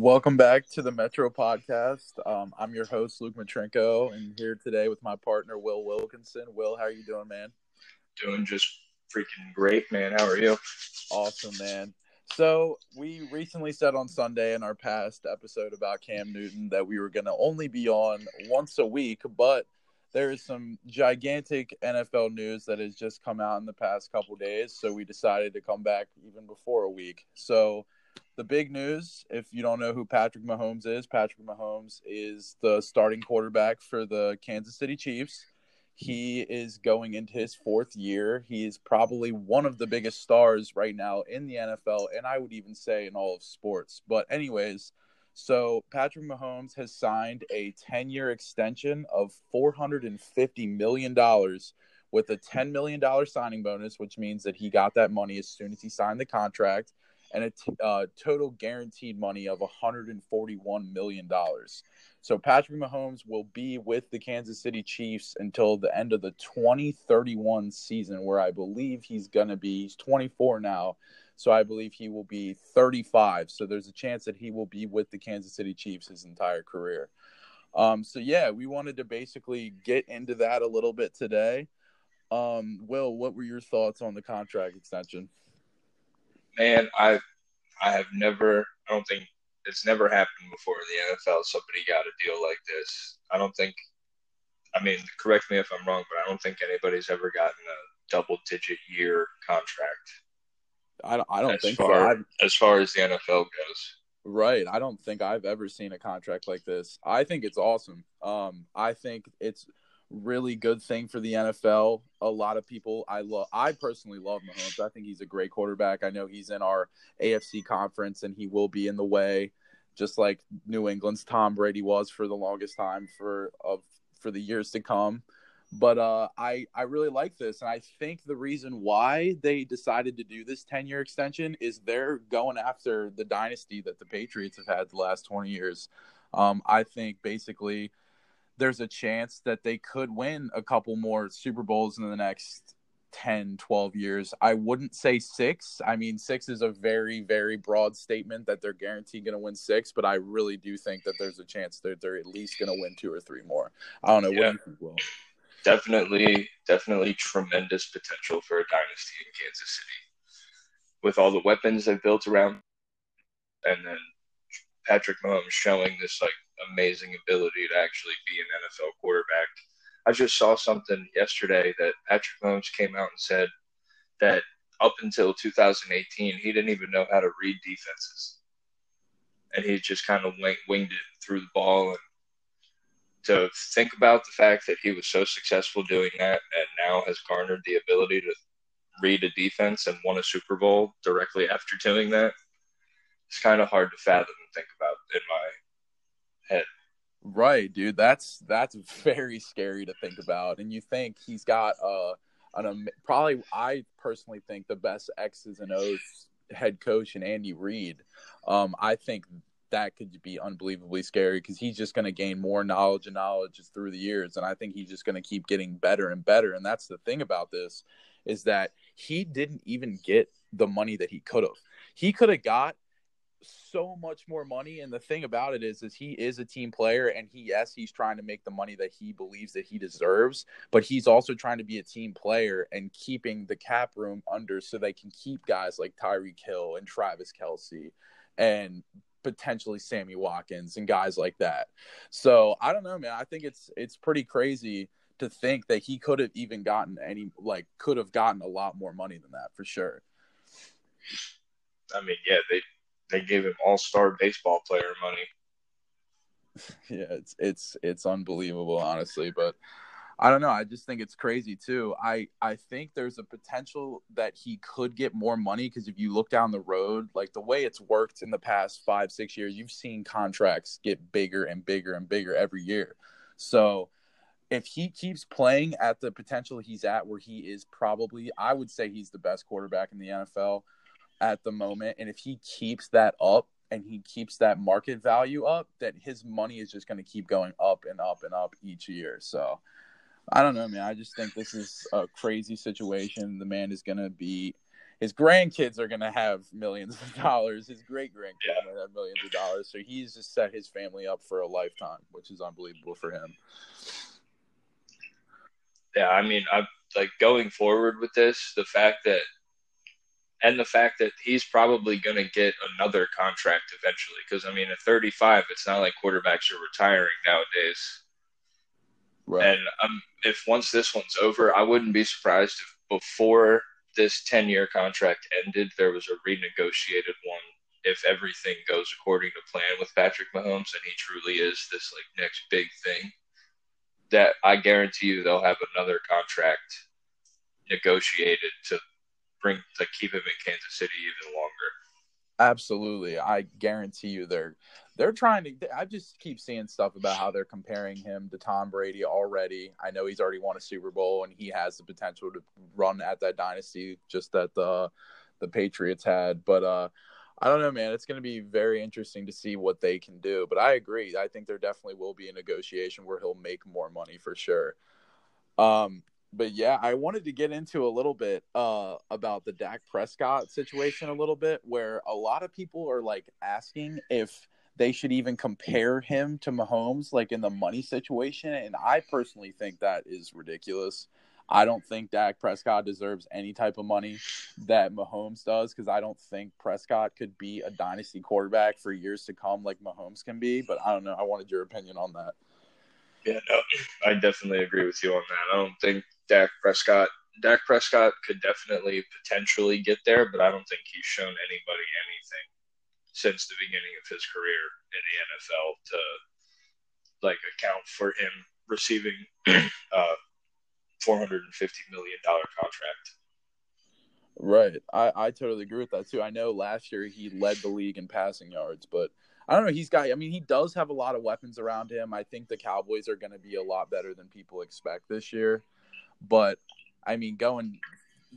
Welcome back to the Metro Podcast. Um, I'm your host Luke Matrenko, and here today with my partner Will Wilkinson. Will, how are you doing, man? Doing just freaking great, man. How are you? Awesome, man. So we recently said on Sunday in our past episode about Cam Newton that we were going to only be on once a week, but there is some gigantic NFL news that has just come out in the past couple days, so we decided to come back even before a week. So the big news, if you don't know who Patrick Mahomes is, Patrick Mahomes is the starting quarterback for the Kansas City Chiefs. He is going into his fourth year. He is probably one of the biggest stars right now in the NFL, and I would even say in all of sports. But, anyways, so Patrick Mahomes has signed a 10 year extension of $450 million with a $10 million signing bonus, which means that he got that money as soon as he signed the contract and a t- uh, total guaranteed money of 141 million dollars. So Patrick Mahomes will be with the Kansas City Chiefs until the end of the 2031 season, where I believe he's going to be. He's 24 now, so I believe he will be 35. So there's a chance that he will be with the Kansas City Chiefs his entire career. Um, so yeah, we wanted to basically get into that a little bit today. Um, Will, what were your thoughts on the contract extension? Man, I I have never. I don't think it's never happened before in the NFL. Somebody got a deal like this. I don't think. I mean, correct me if I'm wrong, but I don't think anybody's ever gotten a double-digit year contract. I don't. I don't as think far, so. As far as the NFL goes. Right. I don't think I've ever seen a contract like this. I think it's awesome. Um, I think it's really good thing for the NFL. A lot of people I love I personally love Mahomes. I think he's a great quarterback. I know he's in our AFC conference and he will be in the way just like New England's Tom Brady was for the longest time for of for the years to come. But uh, I I really like this, and I think the reason why they decided to do this ten year extension is they're going after the dynasty that the Patriots have had the last twenty years. Um, I think basically there's a chance that they could win a couple more Super Bowls in the next 10, 12 years. I wouldn't say six. I mean, six is a very, very broad statement that they're guaranteed going to win six, but I really do think that there's a chance that they're at least going to win two or three more. I don't know. Yeah. What do Will? Definitely, definitely tremendous potential for a dynasty in Kansas City. With all the weapons they've built around, and then Patrick Mahomes showing this like amazing ability to actually be an NFL quarterback. I just saw something yesterday that Patrick Mahomes came out and said that up until 2018, he didn't even know how to read defenses. And he just kind of winged it through the ball. And to think about the fact that he was so successful doing that and now has garnered the ability to read a defense and won a Super Bowl directly after doing that, it's kind of hard to fathom and think about in my head. Right, dude. That's that's very scary to think about. And you think he's got uh an probably I personally think the best X's and O's head coach in Andy Reid. Um, I think that could be unbelievably scary because he's just going to gain more knowledge and knowledge through the years, and I think he's just going to keep getting better and better. And that's the thing about this is that he didn't even get the money that he could have. He could have got so much more money. And the thing about it is is he is a team player and he yes he's trying to make the money that he believes that he deserves but he's also trying to be a team player and keeping the cap room under so they can keep guys like Tyreek Hill and Travis Kelce and potentially Sammy Watkins and guys like that. So I don't know man. I think it's it's pretty crazy to think that he could have even gotten any like could have gotten a lot more money than that for sure. I mean yeah they they gave him all star baseball player money. Yeah, it's it's it's unbelievable, honestly. But I don't know. I just think it's crazy too. I I think there's a potential that he could get more money because if you look down the road, like the way it's worked in the past five six years, you've seen contracts get bigger and bigger and bigger every year. So if he keeps playing at the potential he's at, where he is probably, I would say he's the best quarterback in the NFL at the moment. And if he keeps that up and he keeps that market value up, that his money is just going to keep going up and up and up each year. So I don't know, man. I just think this is a crazy situation. The man is going to be his grandkids are gonna have millions of dollars. His great grandkids Yeah. have millions of dollars. So he's just set his family up for a lifetime, which is unbelievable for him. Yeah, I mean, I'm like going forward with this, the fact that, and the fact that he's probably going to get another contract eventually. Because I mean, at 35, it's not like quarterbacks are retiring nowadays. Right. And um, if once this one's over, I wouldn't be surprised if before this 10 year contract ended, there was a renegotiated one. If everything goes according to plan with Patrick Mahomes and he truly is this like next big thing, that I guarantee you they'll have another contract negotiated to bring to keep him in Kansas City even longer. Absolutely. I guarantee you they're they're trying to I just keep seeing stuff about how they're comparing him to Tom Brady already. I know he's already won a Super Bowl and he has the potential to run at that dynasty just that the the Patriots had, but uh I don't know, man. It's going to be very interesting to see what they can do. But I agree. I think there definitely will be a negotiation where he'll make more money for sure. Um, but yeah, I wanted to get into a little bit uh, about the Dak Prescott situation a little bit, where a lot of people are like asking if they should even compare him to Mahomes, like in the money situation. And I personally think that is ridiculous. I don't think Dak Prescott deserves any type of money that Mahomes does because I don't think Prescott could be a dynasty quarterback for years to come like Mahomes can be. But I don't know. I wanted your opinion on that. Yeah, no, I definitely agree with you on that. I don't think Dak Prescott Dak Prescott could definitely potentially get there, but I don't think he's shown anybody anything since the beginning of his career in the NFL to like account for him receiving uh, four hundred and fifty million dollar contract. Right. I, I totally agree with that too. I know last year he led the league in passing yards, but I don't know. He's got, I mean, he does have a lot of weapons around him. I think the Cowboys are going to be a lot better than people expect this year. But I mean, going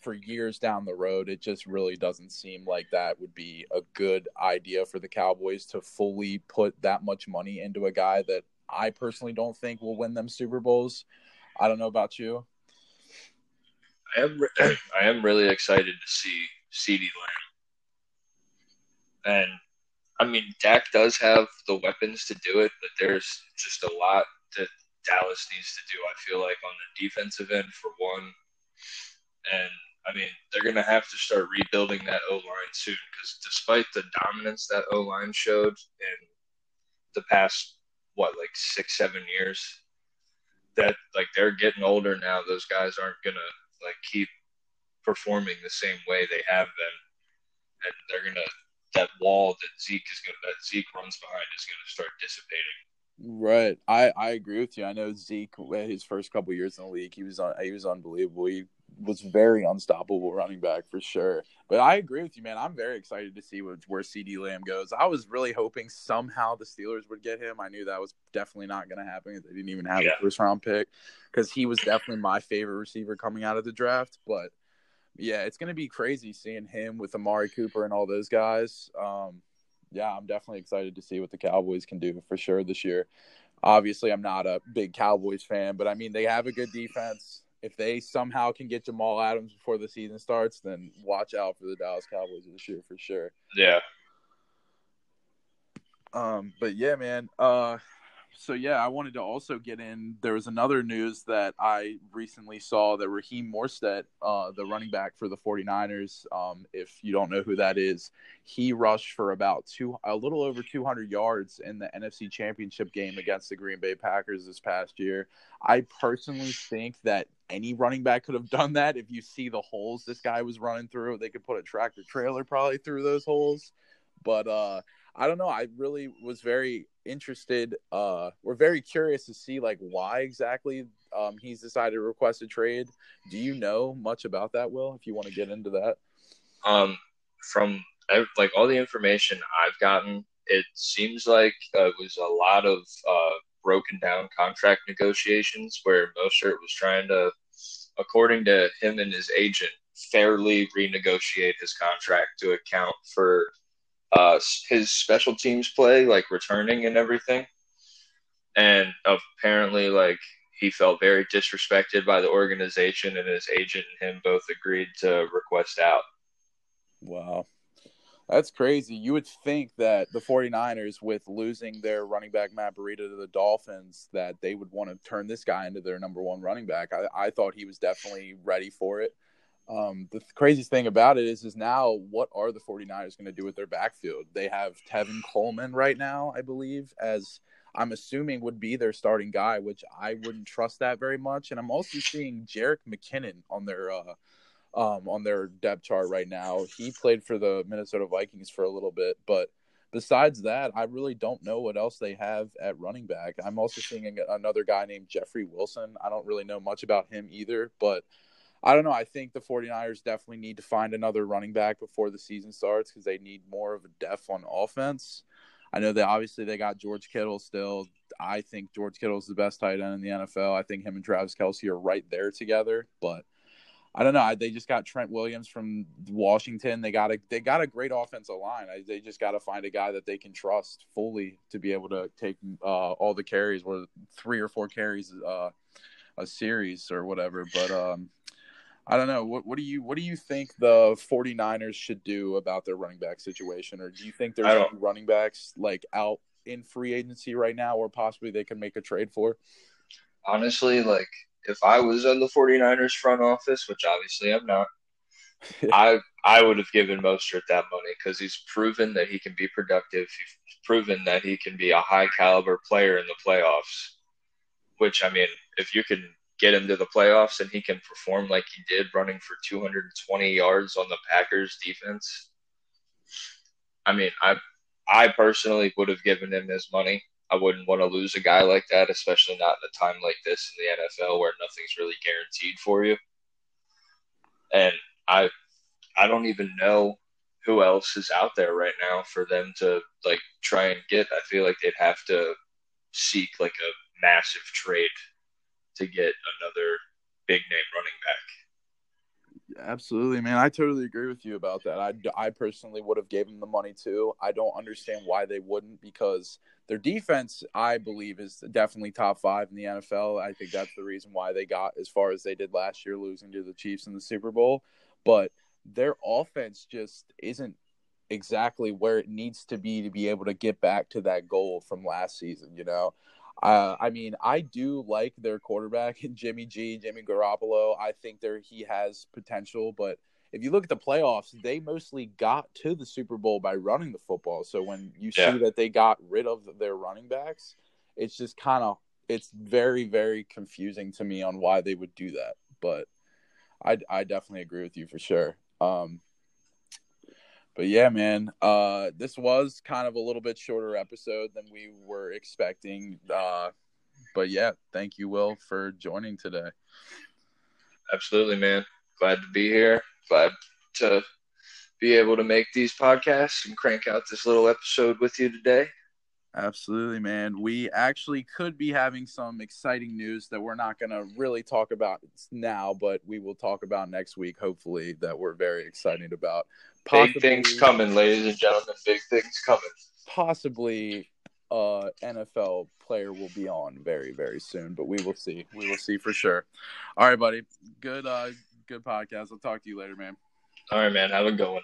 for years down the road, it just really doesn't seem like that would be a good idea for the Cowboys to fully put that much money into a guy that I personally don't think will win them Super Bowls. I don't know about you. I am re- I am really excited to see CeeDee Lamb. And I mean, Dak does have the weapons to do it, but there's just a lot that Dallas needs to do. I feel like on the defensive end for one, and I mean they're going to have to start rebuilding that O line soon because despite the dominance that O line showed in the past what like six seven years, that like they're getting older now. Those guys aren't going to like keep performing the same way they have been, and they're gonna that wall that Zeke is gonna that Zeke runs behind is gonna start dissipating. Right. I, I agree with you. I know Zeke his first couple years in the league, he was on he was unbelievable. He was very unstoppable running back for sure. But I agree with you, man. I'm very excited to see what, where CeeDee Lamb goes. I was really hoping somehow the Steelers would get him. I knew that was definitely not going to happen. They didn't even have Yeah. a first round pick because he was definitely my favorite receiver coming out of the draft. But yeah, it's going to be crazy seeing him with Amari Cooper and all those guys. Um, yeah, I'm definitely excited to see what the Cowboys can do for sure this year. Obviously, I'm not a big Cowboys fan, but I mean, they have a good defense. If they somehow can get Jamal Adams before the season starts, then watch out for the Dallas Cowboys this year for sure. Yeah, Um, but yeah, man. Uh, so yeah, I wanted to also get in. There was another news that I recently saw that Raheem Mostert, uh, the running back for the 49ers, um, if you don't know who that is, he rushed for about two, a little over 200 yards in the NFC Championship game against the Green Bay Packers this past year. I personally think that any running back could have done that. If you see the holes this guy was running through, they could put a tractor trailer probably through those holes. But uh, I don't know. I really was very interested. Uh, we're very curious to see like why exactly um, he's decided to request a trade. Do you know much about that, Will? If you want to get into that. um, from like all the information I've gotten, it seems like uh, it was a lot of uh, broken down contract negotiations where Mostert was trying to, according to him and his agent, fairly renegotiate his contract to account for uh, his special teams play, like returning and everything. And apparently, like he felt very disrespected by the organization, and his agent and him both agreed to request out. Wow. That's crazy. You would think that the 49ers, with losing their running back Matt Breida to the Dolphins, that they would want to turn this guy into their number one running back. I, I thought he was definitely ready for it. Um, the craziest thing about it is, is now what are the 49ers going to do with their backfield? They have Tevin Coleman right now, I believe, as I'm assuming would be their starting guy, which I wouldn't trust that very much. And I'm also seeing Jerick McKinnon on their uh, um, on their depth chart right now. He played for the Minnesota Vikings for a little bit, but besides that, I really don't know what else they have at running back. I'm also seeing another guy named Jeffrey Wilson. I don't really know much about him either, but I don't know. I think the 49ers definitely need to find another running back before the season starts because they need more of a depth on offense. I know that obviously they got George Kittle still. I think George Kittle is the best tight end in the NFL. I think him and Travis Kelce are right there together, but I don't know. They just got Trent Williams from Washington. They got a they got a great offensive line. They just got to find a guy that they can trust fully to be able to take uh, all the carries, or three or four carries uh, a series or whatever. But um, I don't know. What what do you what do you think the 49ers should do about their running back situation, or do you think there's running backs like out in free agency right now, or possibly they can make a trade for? Honestly, like if I was in the 49ers front office, which obviously I'm not, I I would have given Mostert that money because he's proven that he can be productive. He's proven that he can be a high caliber player in the playoffs. Which I mean, if you can get him to the playoffs and he can perform like he did, running for 220 yards on the Packers defense, I mean, I I personally would have given him his money. I wouldn't want to lose a guy like that, especially not in a time like this in the NFL where nothing's really guaranteed for you. And I I don't even know who else is out there right now for them to like try and get. I feel like they'd have to seek like a massive trade to get another big name running back. Absolutely, man. I totally agree with you about that. I, I personally would have gave them the money too. I don't understand why they wouldn't because their defense, I believe, is definitely top five in the NFL. I think that's the reason why they got as far as they did last year, losing to the Chiefs in the Super Bowl. But their offense just isn't exactly where it needs to be to be able to get back to that goal from last season. You know, uh, I mean, I do like their quarterback, Jimmy G, Jimmy Garoppolo. I think there he has potential, but if you look at the playoffs, they mostly got to the Super Bowl by running the football. So when you yeah. see that they got rid of their running backs, it's just kind of it's very very confusing to me on why they would do that. But I I definitely agree with you for sure. Um, but yeah, man, uh, this was kind of a little bit shorter episode than we were expecting. Uh, but yeah, thank you, Will, for joining today. Absolutely, man. Glad to be here. Glad to be able to make these podcasts and crank out this little episode with you today. Absolutely, man. We actually could be having some exciting news that we're not going to really talk about now, but we will talk about next week, hopefully, that we're very excited about. Possibly, big things coming, ladies and gentlemen. Big things coming. Possibly, uh, NFL player will be on very, very soon, but we will see. We will see for sure. All right, buddy. Good, uh, good podcast. I'll talk to you later, man. All right, man. Have a good one.